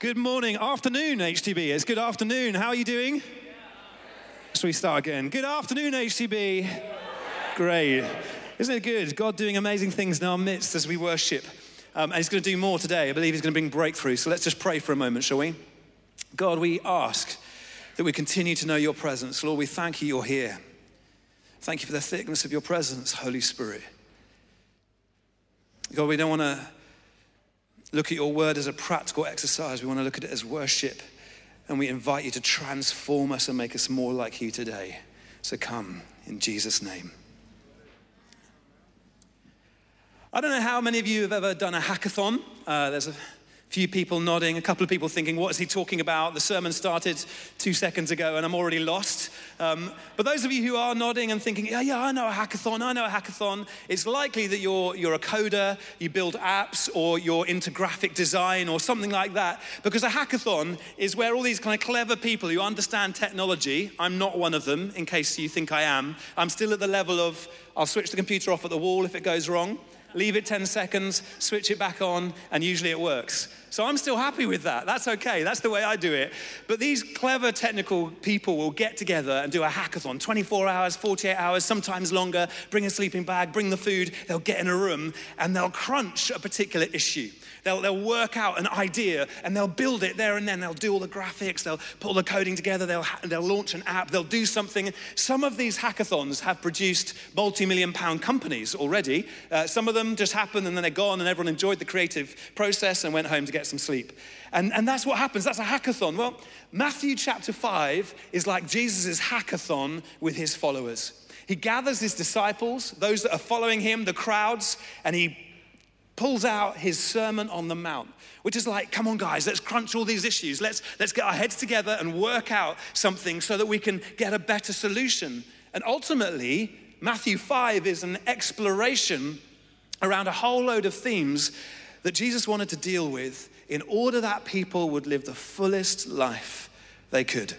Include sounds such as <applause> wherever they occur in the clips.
Good morning, afternoon, HTB. It's good afternoon. How are you doing? So we start again? Good afternoon, HTB. Great. Isn't it good? God doing amazing things in our midst as we worship. Um, and He's going to do more today. I believe He's going to bring breakthrough. So let's just pray for a moment, shall we? God, we ask that we continue to know your presence. Lord, we thank you you're here. Thank you for the thickness of your presence, Holy Spirit. God, we don't want to look at your word as a practical exercise. We want to look at it as worship. And we invite you to transform us and make us more like you today. So come in Jesus' name. I don't know how many of you have ever done a hackathon. Uh, there's a few people nodding, a couple of people thinking, what is he talking about? The sermon started two seconds ago and I'm already lost. Um, but those of you who are nodding and thinking, yeah, yeah, I know a hackathon, I know a hackathon, it's likely that you're, you're a coder, you build apps, or you're into graphic design or something like that. Because a hackathon is where all these kind of clever people who understand technology, I'm not one of them, in case you think I am, I'm still at the level of I'll switch the computer off at the wall if it goes wrong leave it 10 seconds, switch it back on, and usually it works. So I'm still happy with that. That's okay. That's the way I do it. But these clever technical people will get together and do a hackathon 24 hours, 48 hours, sometimes longer, bring a sleeping bag, bring the food. They'll get in a room and they'll crunch a particular issue. They'll, they'll work out an idea and they'll build it there and then. They'll do all the graphics, they'll put all the coding together, they'll, they'll launch an app, they'll do something. Some of these hackathons have produced multi million pound companies already. Uh, some of them just happened and then they're gone and everyone enjoyed the creative process and went home to get some sleep. And, and that's what happens. That's a hackathon. Well, Matthew chapter 5 is like Jesus' hackathon with his followers. He gathers his disciples, those that are following him, the crowds, and he pulls out his Sermon on the Mount, which is like, come on, guys, let's crunch all these issues. Let's, let's get our heads together and work out something so that we can get a better solution. And ultimately, Matthew 5 is an exploration around a whole load of themes that Jesus wanted to deal with in order that people would live the fullest life they could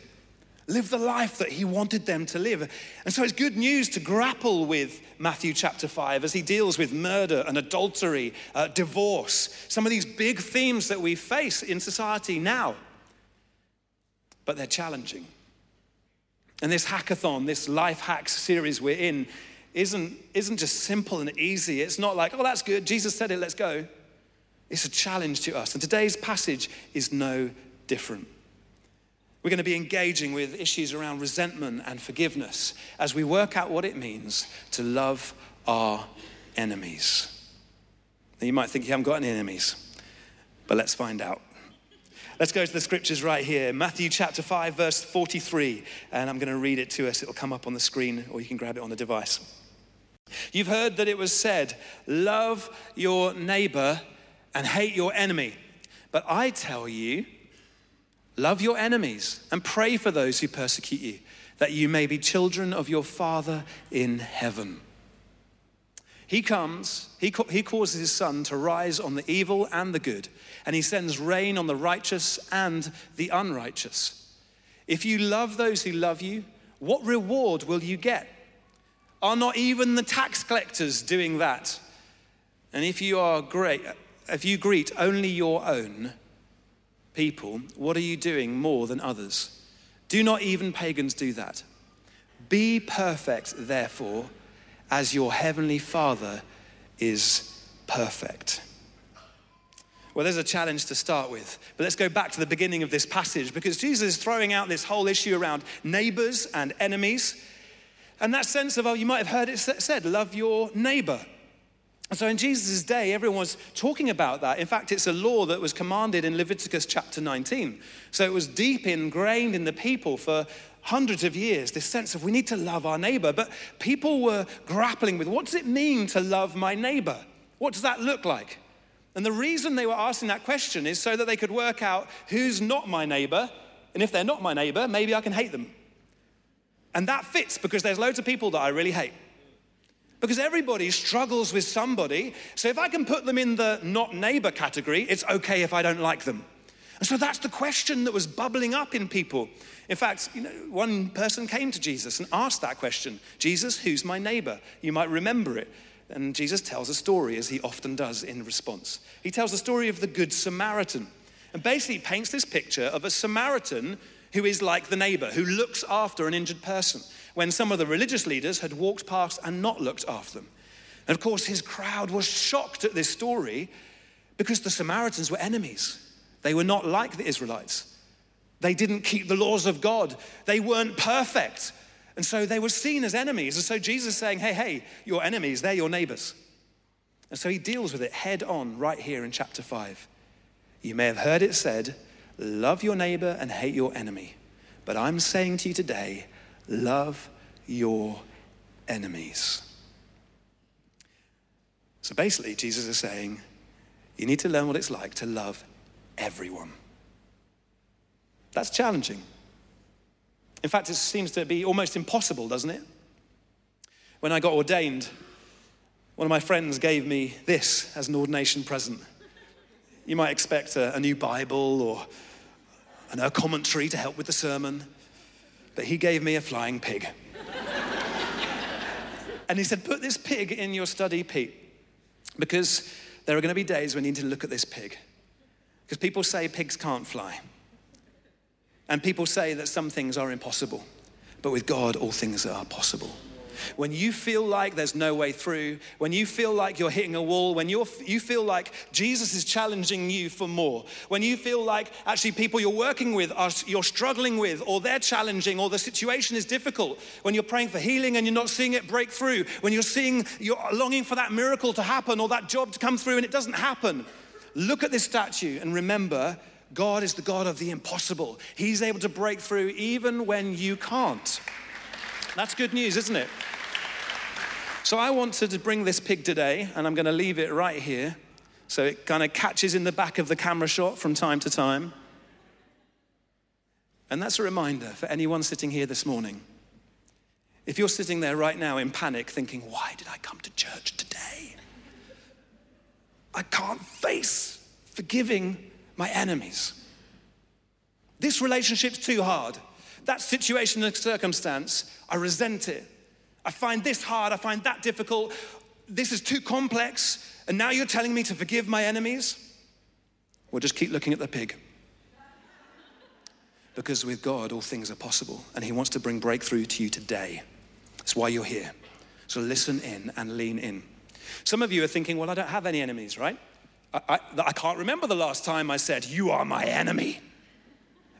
live the life that he wanted them to live. And so it's good news to grapple with Matthew chapter 5 as he deals with murder and adultery, uh, divorce, some of these big themes that we face in society now. But they're challenging. And this hackathon, this life hacks series we're in, isn't, isn't just simple and easy. It's not like, oh, that's good, Jesus said it, let's go. It's a challenge to us. And today's passage is no different. We're going to be engaging with issues around resentment and forgiveness as we work out what it means to love our enemies. Now, you might think you haven't got any enemies, but let's find out. Let's go to the scriptures right here Matthew chapter 5, verse 43, and I'm going to read it to us. It'll come up on the screen, or you can grab it on the device. You've heard that it was said, Love your neighbor and hate your enemy. But I tell you, Love your enemies and pray for those who persecute you, that you may be children of your Father in heaven. He comes, he, he causes his sun to rise on the evil and the good, and he sends rain on the righteous and the unrighteous. If you love those who love you, what reward will you get? Are not even the tax collectors doing that? And if you are great, if you greet only your own, people, what are you doing more than others? Do not even pagans do that. Be perfect, therefore, as your heavenly Father is perfect. Well, there's a challenge to start with, but let's go back to the beginning of this passage because Jesus is throwing out this whole issue around neighbors and enemies. And that sense of, oh, you might have heard it said, love your neighbor. So in Jesus' day, everyone was talking about that. In fact, it's a law that was commanded in Leviticus chapter 19. So it was deep ingrained in the people for hundreds of years, this sense of we need to love our neighbor. But people were grappling with what does it mean to love my neighbor? What does that look like? And the reason they were asking that question is so that they could work out who's not my neighbor. And if they're not my neighbor, maybe I can hate them. And that fits because there's loads of people that I really hate. Because everybody struggles with somebody. So if I can put them in the not neighbor category, it's okay if I don't like them. And so that's the question that was bubbling up in people. In fact, you know, one person came to Jesus and asked that question Jesus, who's my neighbor? You might remember it. And Jesus tells a story, as he often does in response. He tells the story of the Good Samaritan. and basically paints this picture of a Samaritan who is like the neighbor, who looks after an injured person, when some of the religious leaders had walked past and not looked after them. And of course, his crowd was shocked at this story because the Samaritans were enemies. They were not like the Israelites. They didn't keep the laws of God. They weren't perfect. And so they were seen as enemies. And so Jesus is saying, hey, hey, your enemies, they're your neighbors. And so he deals with it head on right here in chapter 5. You may have heard it said, love your neighbor and hate your enemy. But I'm saying to you today, love your enemies. So basically, Jesus is saying, you need to learn what it's like to love everyone. That's challenging. In fact, it seems to be almost impossible, doesn't it? When I got ordained, one of my friends gave me this as an ordination present. You might expect a, a new Bible or a commentary to help with the sermon, but he gave me a flying pig. and he said, Put this pig in your study, Pete, because there are going to be days when you need to look at this pig. Because people say pigs can't fly. And people say that some things are impossible. But with God, all things are possible. When you feel like there's no way through, when you feel like you're hitting a wall, when you're, you feel like Jesus is challenging you for more, when you feel like actually people you're working with are you're struggling with, or they're challenging, or the situation is difficult, when you're praying for healing and you're not seeing it break through, when you're seeing, you're longing for that miracle to happen or that job to come through and it doesn't happen, look at this statue and remember God is the God of the impossible. He's able to break through even when you can't. That's good news, isn't it? So I wanted to bring this pig today, and I'm going to leave it right here so it kind of catches in the back of the camera shot from time to time. And that's a reminder for anyone sitting here this morning. If you're sitting there right now in panic thinking, why did I come to church today? I can't face forgiving my enemies. This relationship's too hard. That situation and circumstance, I resent it. I find this hard, I find that difficult. This is too complex. And now you're telling me to forgive my enemies? Well, just keep looking at the pig. Because with God, all things are possible, and He wants to bring breakthrough to you today. That's why you're here. So listen in and lean in. Some of you are thinking, well, I don't have any enemies, right? I, I, I can't remember the last time I said, You are my enemy.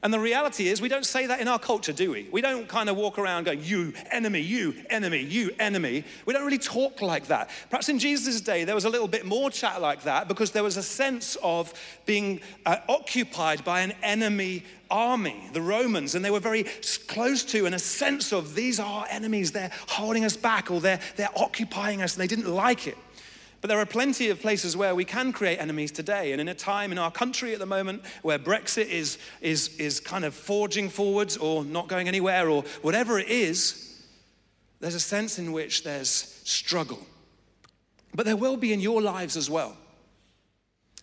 And the reality is, we don't say that in our culture, do we? We don't kind of walk around going, you enemy, you enemy, you enemy. We don't really talk like that. Perhaps in Jesus' day, there was a little bit more chat like that because there was a sense of being uh, occupied by an enemy army, the Romans, and they were very close to, and a sense of these are our enemies, they're holding us back or they're, they're occupying us, and they didn't like it. But there are plenty of places where we can create enemies today. And in a time in our country at the moment where Brexit is, is, is kind of forging forwards or not going anywhere or whatever it is, there's a sense in which there's struggle. But there will be in your lives as well.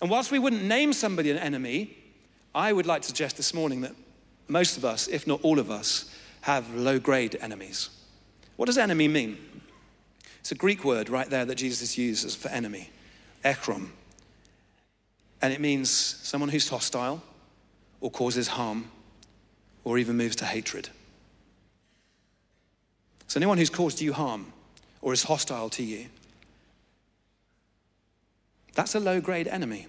And whilst we wouldn't name somebody an enemy, I would like to suggest this morning that most of us, if not all of us, have low grade enemies. What does enemy mean? It's a Greek word right there that Jesus uses for enemy, ekron. And it means someone who's hostile or causes harm or even moves to hatred. So, anyone who's caused you harm or is hostile to you, that's a low grade enemy.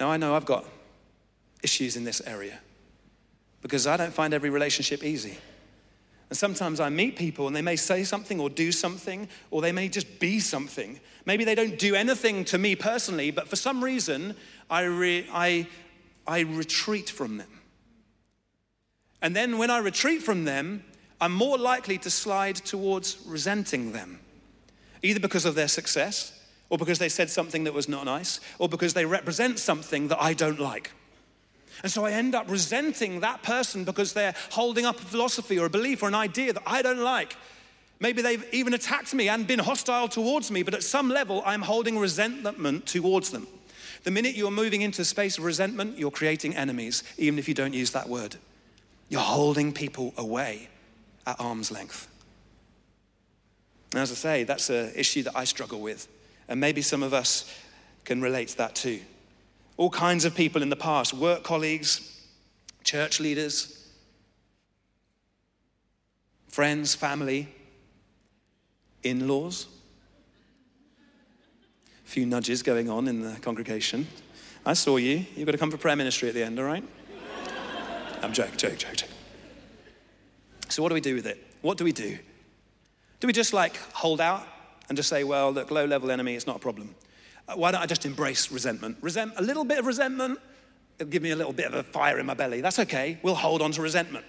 Now, I know I've got issues in this area because I don't find every relationship easy. And sometimes I meet people and they may say something or do something, or they may just be something. Maybe they don't do anything to me personally, but for some reason, I, re- I, I retreat from them. And then when I retreat from them, I'm more likely to slide towards resenting them, either because of their success, or because they said something that was not nice, or because they represent something that I don't like. And so I end up resenting that person because they're holding up a philosophy or a belief or an idea that I don't like. Maybe they've even attacked me and been hostile towards me, but at some level, I'm holding resentment towards them. The minute you're moving into a space of resentment, you're creating enemies, even if you don't use that word. You're holding people away at arm's length. And as I say, that's an issue that I struggle with. And maybe some of us can relate to that too. All kinds of people in the past work colleagues, church leaders, friends, family, in laws. A few nudges going on in the congregation. I saw you. You've got to come for prayer ministry at the end, all right? I'm joking, joking, joking. So, what do we do with it? What do we do? Do we just like hold out and just say, well, look, low level enemy, it's not a problem? Uh, why don't I just embrace resentment? Resent, a little bit of resentment, it'll give me a little bit of a fire in my belly. That's okay. We'll hold on to resentment.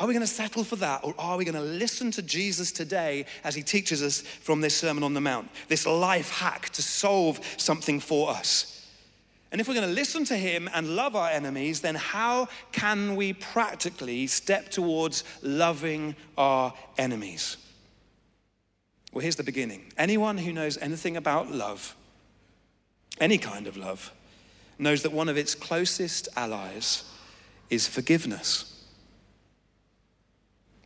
Are we going to settle for that, or are we going to listen to Jesus today as he teaches us from this Sermon on the Mount, this life hack to solve something for us? And if we're going to listen to him and love our enemies, then how can we practically step towards loving our enemies? Well, here's the beginning. Anyone who knows anything about love, any kind of love, knows that one of its closest allies is forgiveness.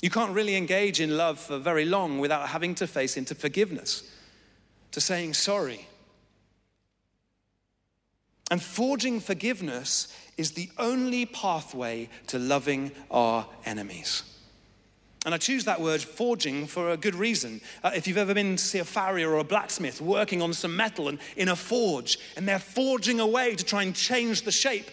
You can't really engage in love for very long without having to face into forgiveness, to saying sorry. And forging forgiveness is the only pathway to loving our enemies. And I choose that word forging for a good reason. Uh, if you've ever been to see a farrier or a blacksmith working on some metal and in a forge, and they're forging away to try and change the shape,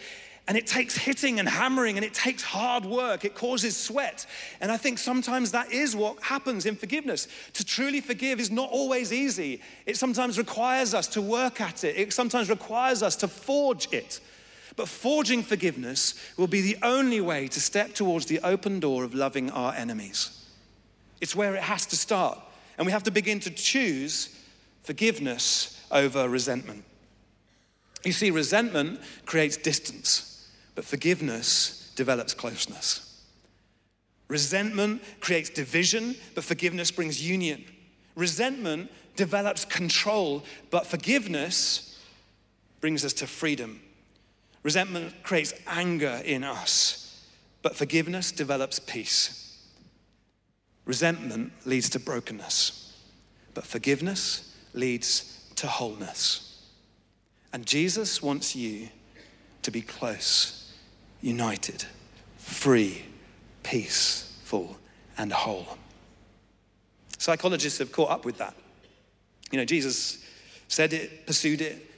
and it takes hitting and hammering and it takes hard work. It causes sweat. And I think sometimes that is what happens in forgiveness. To truly forgive is not always easy. It sometimes requires us to work at it, it sometimes requires us to forge it. But forging forgiveness will be the only way to step towards the open door of loving our enemies. It's where it has to start. And we have to begin to choose forgiveness over resentment. You see, resentment creates distance, but forgiveness develops closeness. Resentment creates division, but forgiveness brings union. Resentment develops control, but forgiveness brings us to freedom. Resentment creates anger in us, but forgiveness develops peace. Resentment leads to brokenness, but forgiveness leads to wholeness. And Jesus wants you to be close, united, free, peaceful, and whole. Psychologists have caught up with that. You know, Jesus said it, pursued it,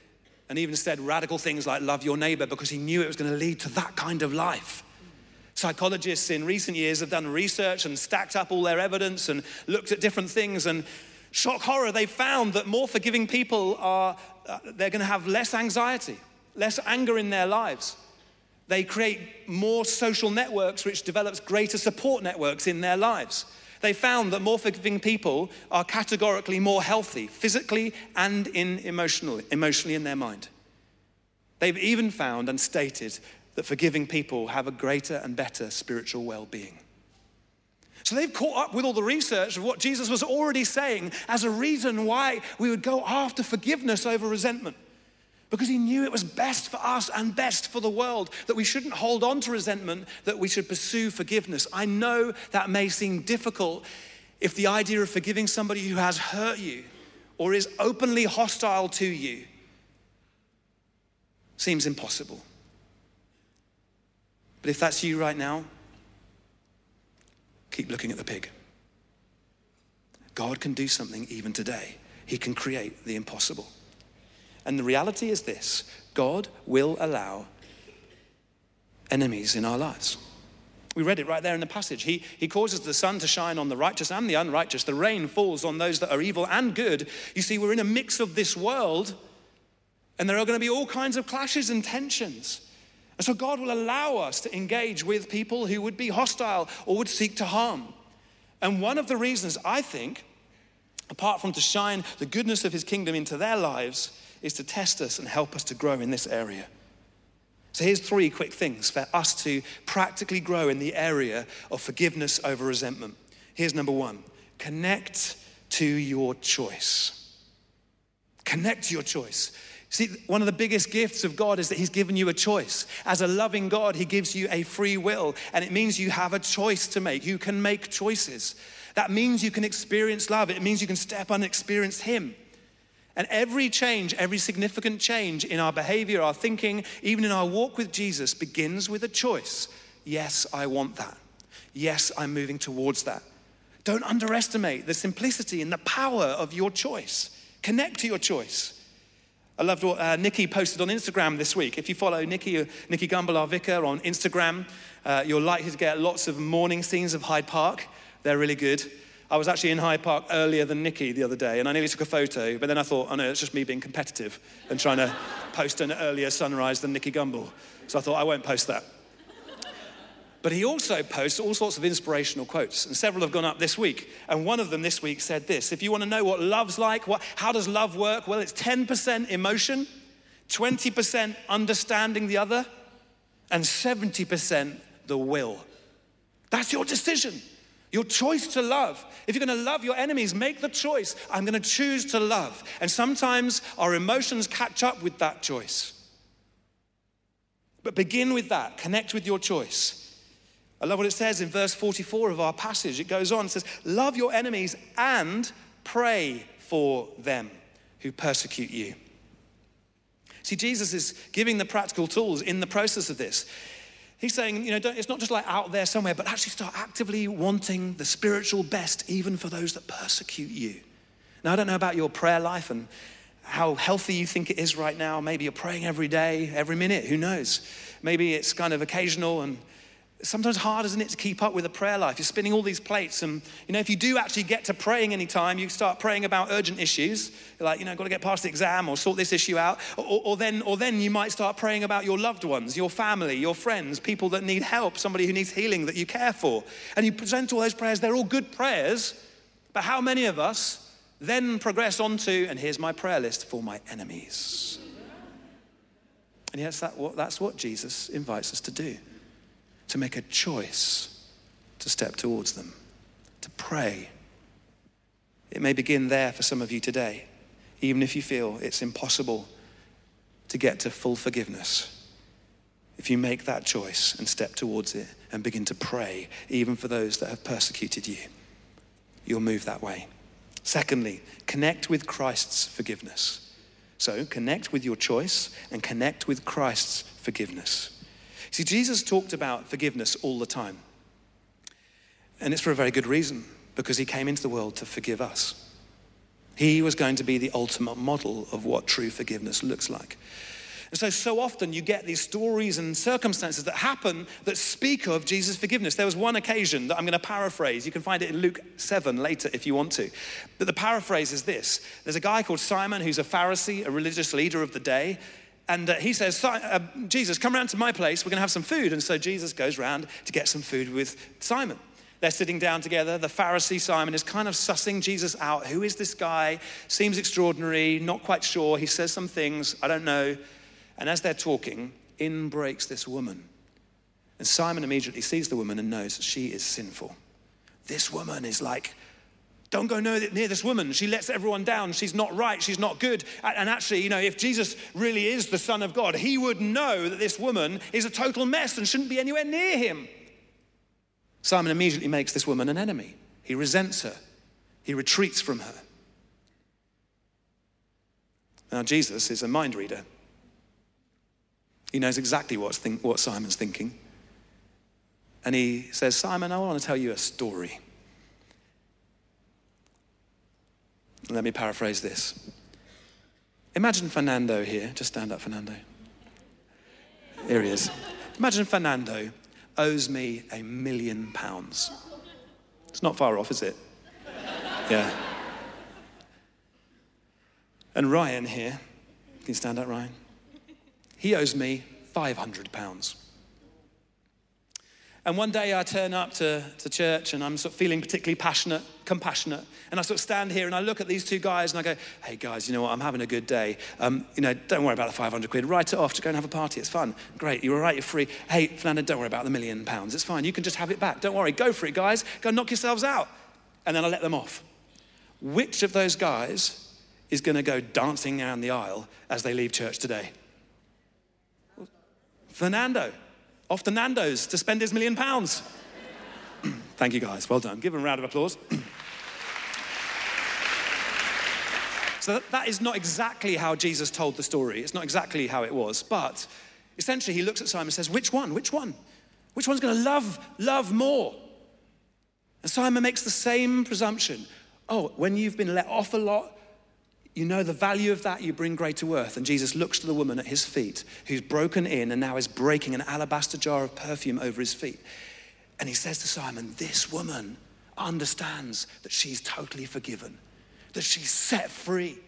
and even said radical things like love your neighbor because he knew it was going to lead to that kind of life. Psychologists in recent years have done research and stacked up all their evidence and looked at different things and shock horror they found that more forgiving people are uh, they're going to have less anxiety, less anger in their lives. They create more social networks which develops greater support networks in their lives. They found that more forgiving people are categorically more healthy, physically and in emotionally, emotionally in their mind. They've even found and stated that forgiving people have a greater and better spiritual well being. So they've caught up with all the research of what Jesus was already saying as a reason why we would go after forgiveness over resentment because he knew it was best for us and best for the world, that we shouldn't hold on to resentment, that we should pursue forgiveness. I know that may seem difficult if the idea of forgiving somebody who has hurt you or is openly hostile to you seems impossible. But if that's you right now, keep looking at the pig. God can do something even today. He can create the impossible. And the reality is this God will allow enemies in our lives. We read it right there in the passage. He, he causes the sun to shine on the righteous and the unrighteous. The rain falls on those that are evil and good. You see, we're in a mix of this world, and there are going to be all kinds of clashes and tensions. And so God will allow us to engage with people who would be hostile or would seek to harm. And one of the reasons I think, apart from to shine the goodness of his kingdom into their lives, is to test us and help us to grow in this area. So here's three quick things for us to practically grow in the area of forgiveness over resentment. Here's number one connect to your choice. Connect to your choice. See, one of the biggest gifts of God is that He's given you a choice. As a loving God, He gives you a free will, and it means you have a choice to make. You can make choices. That means you can experience love, it means you can step on and experience Him. And every change, every significant change in our behavior, our thinking, even in our walk with Jesus, begins with a choice. Yes, I want that. Yes, I'm moving towards that. Don't underestimate the simplicity and the power of your choice. Connect to your choice. I loved what uh, Nicky posted on Instagram this week. If you follow Nicky, uh, Nicky Gumbel, our vicar, on Instagram, uh, you're likely to get lots of morning scenes of Hyde Park. They're really good. I was actually in Hyde Park earlier than Nicky the other day, and I nearly took a photo, but then I thought, oh no, it's just me being competitive and trying to <laughs> post an earlier sunrise than Nicky Gumbel. So I thought, I won't post that. But he also posts all sorts of inspirational quotes, and several have gone up this week. And one of them this week said this If you want to know what love's like, what, how does love work? Well, it's 10% emotion, 20% understanding the other, and 70% the will. That's your decision. Your choice to love. If you're going to love your enemies, make the choice. I'm going to choose to love. And sometimes our emotions catch up with that choice. But begin with that. Connect with your choice. I love what it says in verse 44 of our passage. It goes on, it says, Love your enemies and pray for them who persecute you. See, Jesus is giving the practical tools in the process of this. He's saying, you know, it's not just like out there somewhere, but actually start actively wanting the spiritual best, even for those that persecute you. Now, I don't know about your prayer life and how healthy you think it is right now. Maybe you're praying every day, every minute, who knows? Maybe it's kind of occasional and sometimes hard, isn't it, to keep up with a prayer life? You're spinning all these plates, and you know, if you do actually get to praying any time, you start praying about urgent issues, like you know, got to get past the exam or sort this issue out, or, or, then, or then you might start praying about your loved ones, your family, your friends, people that need help, somebody who needs healing that you care for, and you present all those prayers. They're all good prayers, but how many of us then progress on to, and here's my prayer list for my enemies? And yes, that, that's what Jesus invites us to do to make a choice to step towards them, to pray. It may begin there for some of you today, even if you feel it's impossible to get to full forgiveness. If you make that choice and step towards it and begin to pray, even for those that have persecuted you, you'll move that way. Secondly, connect with Christ's forgiveness. So connect with your choice and connect with Christ's forgiveness. See, Jesus talked about forgiveness all the time. And it's for a very good reason, because he came into the world to forgive us. He was going to be the ultimate model of what true forgiveness looks like. And so, so often you get these stories and circumstances that happen that speak of Jesus' forgiveness. There was one occasion that I'm going to paraphrase. You can find it in Luke 7 later if you want to. But the paraphrase is this There's a guy called Simon who's a Pharisee, a religious leader of the day. And uh, he says, uh, Jesus, come around to my place. We're going to have some food. And so Jesus goes round to get some food with Simon. They're sitting down together. The Pharisee Simon is kind of sussing Jesus out. Who is this guy? Seems extraordinary, not quite sure. He says some things, I don't know. And as they're talking, in breaks this woman. And Simon immediately sees the woman and knows she is sinful. This woman is like don't go near this woman. She lets everyone down. She's not right. She's not good. And actually, you know, if Jesus really is the Son of God, he would know that this woman is a total mess and shouldn't be anywhere near him. Simon immediately makes this woman an enemy. He resents her, he retreats from her. Now, Jesus is a mind reader. He knows exactly think, what Simon's thinking. And he says, Simon, I want to tell you a story. Let me paraphrase this. Imagine Fernando here. Just stand up, Fernando. Here he is. Imagine Fernando owes me a million pounds. It's not far off, is it? Yeah. And Ryan here, can you stand up, Ryan? He owes me 500 pounds. And one day I turn up to, to church and I'm sort of feeling particularly passionate, compassionate. And I sort of stand here and I look at these two guys and I go, hey guys, you know what? I'm having a good day. Um, you know, don't worry about the 500 quid. Write it off to go and have a party. It's fun. Great. You're all right. You're free. Hey, Fernando, don't worry about the million pounds. It's fine. You can just have it back. Don't worry. Go for it, guys. Go knock yourselves out. And then I let them off. Which of those guys is going to go dancing down the aisle as they leave church today? Fernando off to Nando's to spend his million pounds. <clears throat> Thank you, guys. Well done. Give him a round of applause. <clears throat> So that, that is not exactly how Jesus told the story. It's not exactly how it was. But essentially, he looks at Simon and says, Which one? Which one? Which one's going to love, love more? And Simon makes the same presumption. Oh, when you've been let off a lot, you know the value of that, you bring greater worth. And Jesus looks to the woman at his feet who's broken in and now is breaking an alabaster jar of perfume over his feet. And he says to Simon, This woman understands that she's totally forgiven, that she's set free.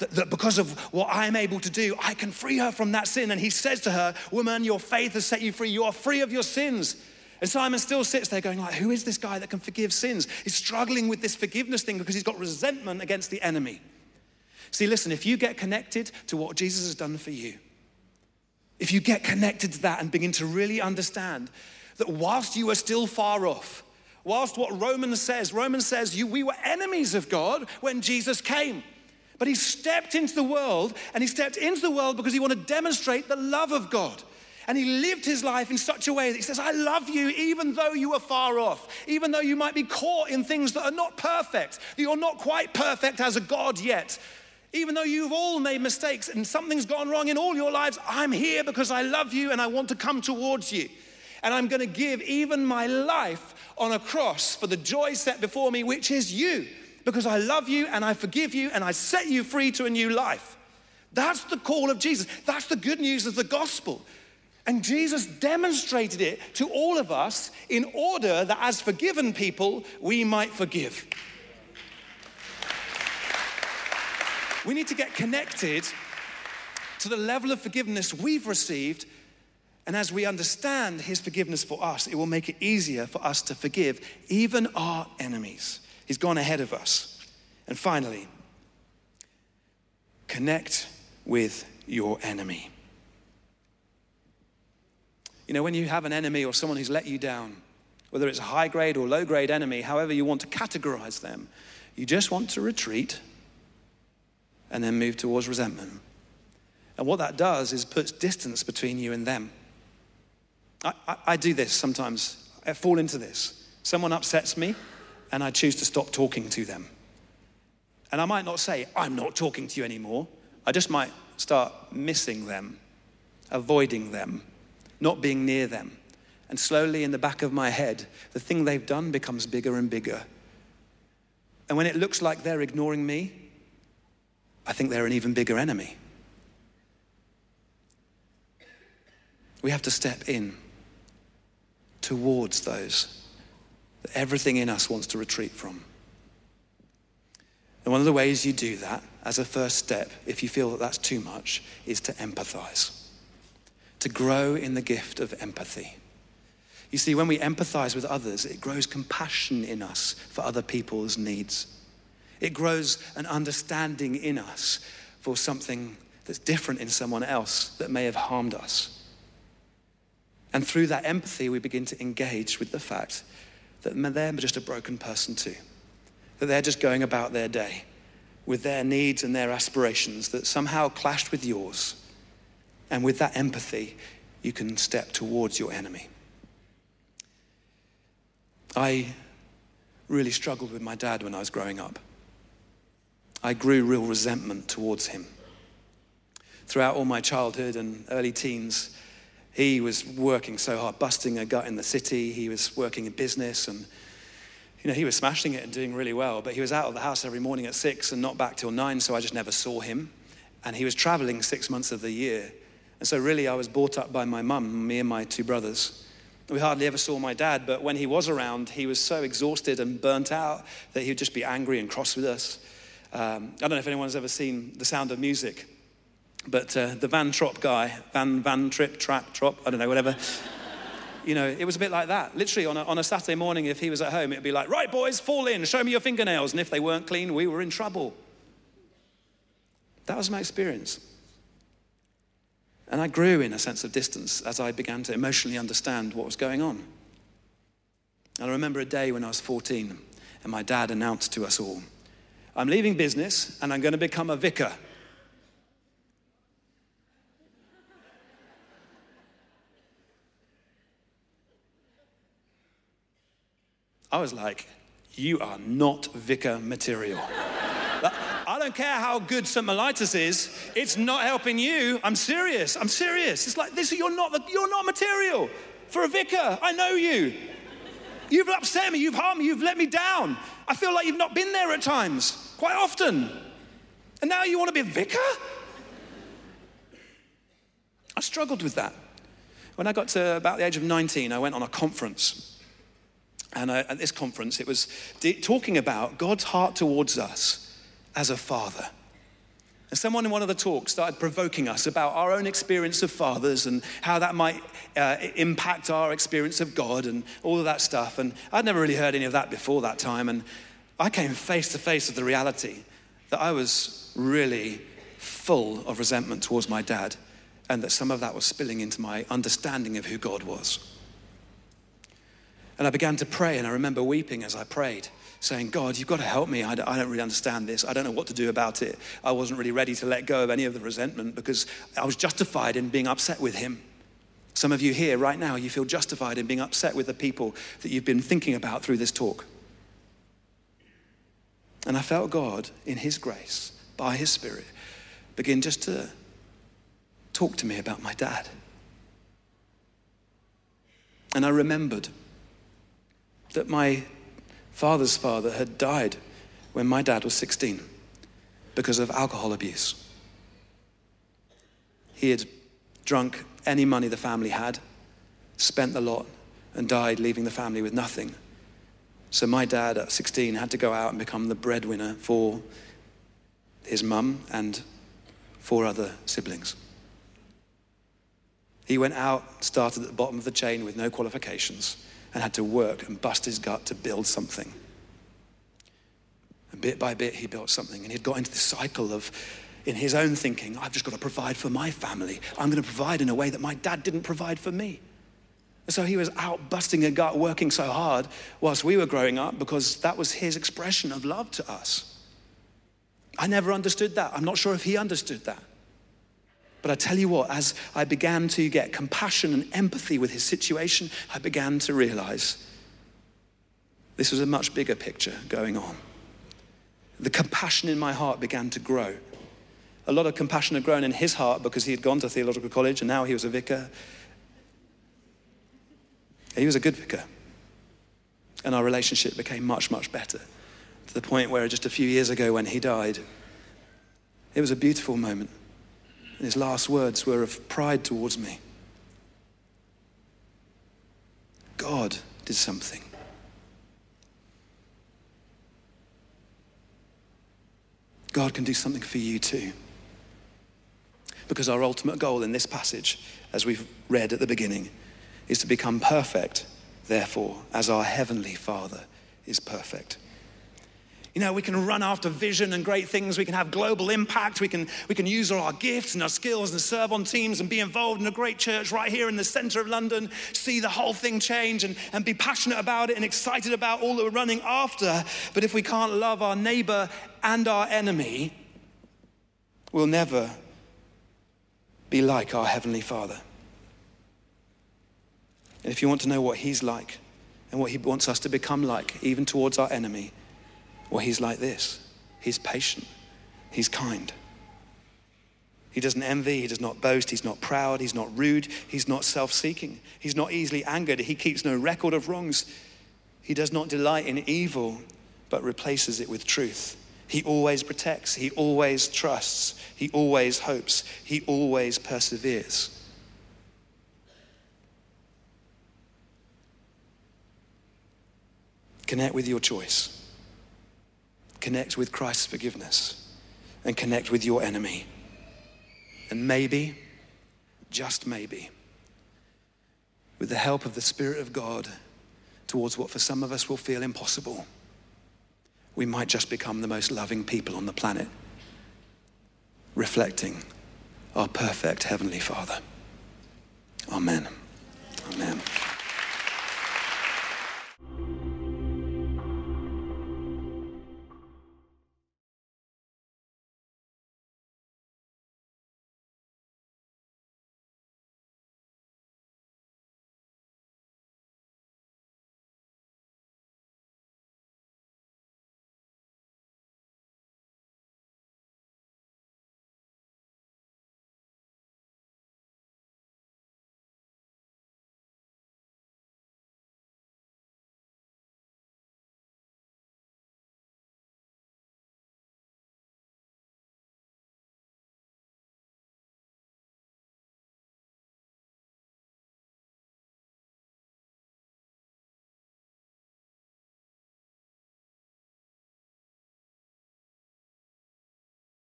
That, that, because of what I'm able to do, I can free her from that sin. And he says to her, Woman, your faith has set you free. You are free of your sins. And Simon still sits there going, like, who is this guy that can forgive sins? He's struggling with this forgiveness thing because he's got resentment against the enemy. See, listen, if you get connected to what Jesus has done for you, if you get connected to that and begin to really understand that whilst you are still far off, whilst what Romans says, Romans says you, we were enemies of God when Jesus came. But he stepped into the world, and he stepped into the world because he wanted to demonstrate the love of God. And he lived his life in such a way that he says, I love you even though you are far off, even though you might be caught in things that are not perfect, that you're not quite perfect as a God yet. Even though you've all made mistakes and something's gone wrong in all your lives, I'm here because I love you and I want to come towards you. And I'm going to give even my life on a cross for the joy set before me, which is you, because I love you and I forgive you and I set you free to a new life. That's the call of Jesus. That's the good news of the gospel. And Jesus demonstrated it to all of us in order that as forgiven people, we might forgive. We need to get connected to the level of forgiveness we've received. And as we understand his forgiveness for us, it will make it easier for us to forgive even our enemies. He's gone ahead of us. And finally, connect with your enemy. You know, when you have an enemy or someone who's let you down, whether it's a high grade or low grade enemy, however you want to categorize them, you just want to retreat and then move towards resentment. And what that does is puts distance between you and them. I, I, I, do this sometimes. I fall into this. Someone upsets me, and I choose to stop talking to them. And I might not say, I'm not talking to you anymore. I just might start missing them, avoiding them, not being near them. And slowly in the back of my head, the thing they've done becomes bigger and bigger. And when it looks like they're ignoring me, I think they're an even bigger enemy. We have to step in towards those that everything in us wants to retreat from. And one of the ways you do that, as a first step, if you feel that that's too much, is to empathize, to grow in the gift of empathy. You see, when we empathize with others, it grows compassion in us for other people's needs. It grows an understanding in us for something that's different in someone else that may have harmed us. And through that empathy, we begin to engage with the fact that they're just a broken person too, that they're just going about their day with their needs and their aspirations that somehow clashed with yours. And with that empathy, you can step towards your enemy. I really struggled with my dad when I was growing up. I grew real resentment towards him. Throughout all my childhood and early teens, he was working so hard, busting a gut in the city. He was working in business and you know, he was smashing it and doing really well, but he was out of the house every morning at six and not back till nine, so I just never saw him. And he was traveling six months of the year. And so, really, I was brought up by my mum, me and my two brothers. We hardly ever saw my dad, but when he was around, he was so exhausted and burnt out that he would just be angry and cross with us. Um, I don't know if anyone's ever seen The Sound of Music, but uh, the Van Trop guy, Van Van Trip, Trap, Trop, I don't know, whatever. <laughs> you know, it was a bit like that. Literally, on a, on a Saturday morning, if he was at home, it'd be like, right, boys, fall in, show me your fingernails. And if they weren't clean, we were in trouble. That was my experience. And I grew in a sense of distance as I began to emotionally understand what was going on. And I remember a day when I was 14, and my dad announced to us all, I'm leaving business and I'm going to become a vicar. I was like, You are not vicar material. I don't care how good St. Mellitus is, it's not helping you. I'm serious. I'm serious. It's like this, you're not, the, you're not material for a vicar. I know you. You've upset me, you've harmed me, you've let me down. I feel like you've not been there at times, quite often. And now you want to be a vicar? I struggled with that. When I got to about the age of 19, I went on a conference. And I, at this conference, it was talking about God's heart towards us as a father. And someone in one of the talks started provoking us about our own experience of fathers and how that might uh, impact our experience of God and all of that stuff. And I'd never really heard any of that before that time. And I came face to face with the reality that I was really full of resentment towards my dad and that some of that was spilling into my understanding of who God was. And I began to pray, and I remember weeping as I prayed, saying, God, you've got to help me. I don't, really understand this. I don't know what to do about it. I wasn't really ready to let go of any of the resentment because I was justified in being upset with him. Some of you here right now, you feel justified in being upset with the people that you've been thinking about through this talk. And I felt God, in His grace, by His Spirit, begin just to talk to me about my dad. And I remembered that my father's father had died when my dad was 16 because of alcohol abuse. He had drunk any money the family had, spent the lot, and died, leaving the family with nothing. So my dad at 16 had to go out and become the breadwinner for his mum and four other siblings. He went out, started at the bottom of the chain with no qualifications, and had to work and bust his gut to build something. And bit by bit, he built something. And he'd got into this cycle of, in his own thinking, I've just got to provide for my family. I'm going to provide in a way that my dad didn't provide for me. And so he was out busting a gut, working so hard whilst we were growing up because that was his expression of love to us. I never understood that. I'm not sure if he understood that. But I tell you what, as I began to get compassion and empathy with his situation, I began to realize this was a much bigger picture going on. The compassion in my heart began to grow. A lot of compassion had grown in his heart because he had gone to theological college and now he was a vicar. He was a good vicar. And our relationship became much, much better to the point where just a few years ago when he died, it was a beautiful moment. And his last words were of pride towards me. God did something. God can do something for you too. Because our ultimate goal in this passage, as we've read at the beginning, is to become perfect, therefore, as our Heavenly Father is perfect. You know, we can run after vision and great things. We can have global impact. We can, we can use our gifts and our skills and serve on teams and be involved in a great church right here in the center of London, see the whole thing change and, and be passionate about it and excited about all that we're running after. But if we can't love our neighbor and our enemy, we'll never be like our Heavenly Father. And if you want to know what He's like and what He wants us to become like, even towards our enemy, well, he's like this. He's patient, he's kind. He doesn't envy, he does not boast, he's not proud, he's not rude, he's not self seeking, he's not easily angered, he keeps no record of wrongs. He does not delight in evil, but replaces it with truth. He always protects, he always trusts, he always hopes, he always perseveres. Connect with your choice connect with Christ's forgiveness and connect with your enemy. And maybe, just maybe, with the help of the Spirit of God towards what for some of us will feel impossible, we might just become the most loving people on the planet, reflecting our perfect Heavenly Father. Amen amen.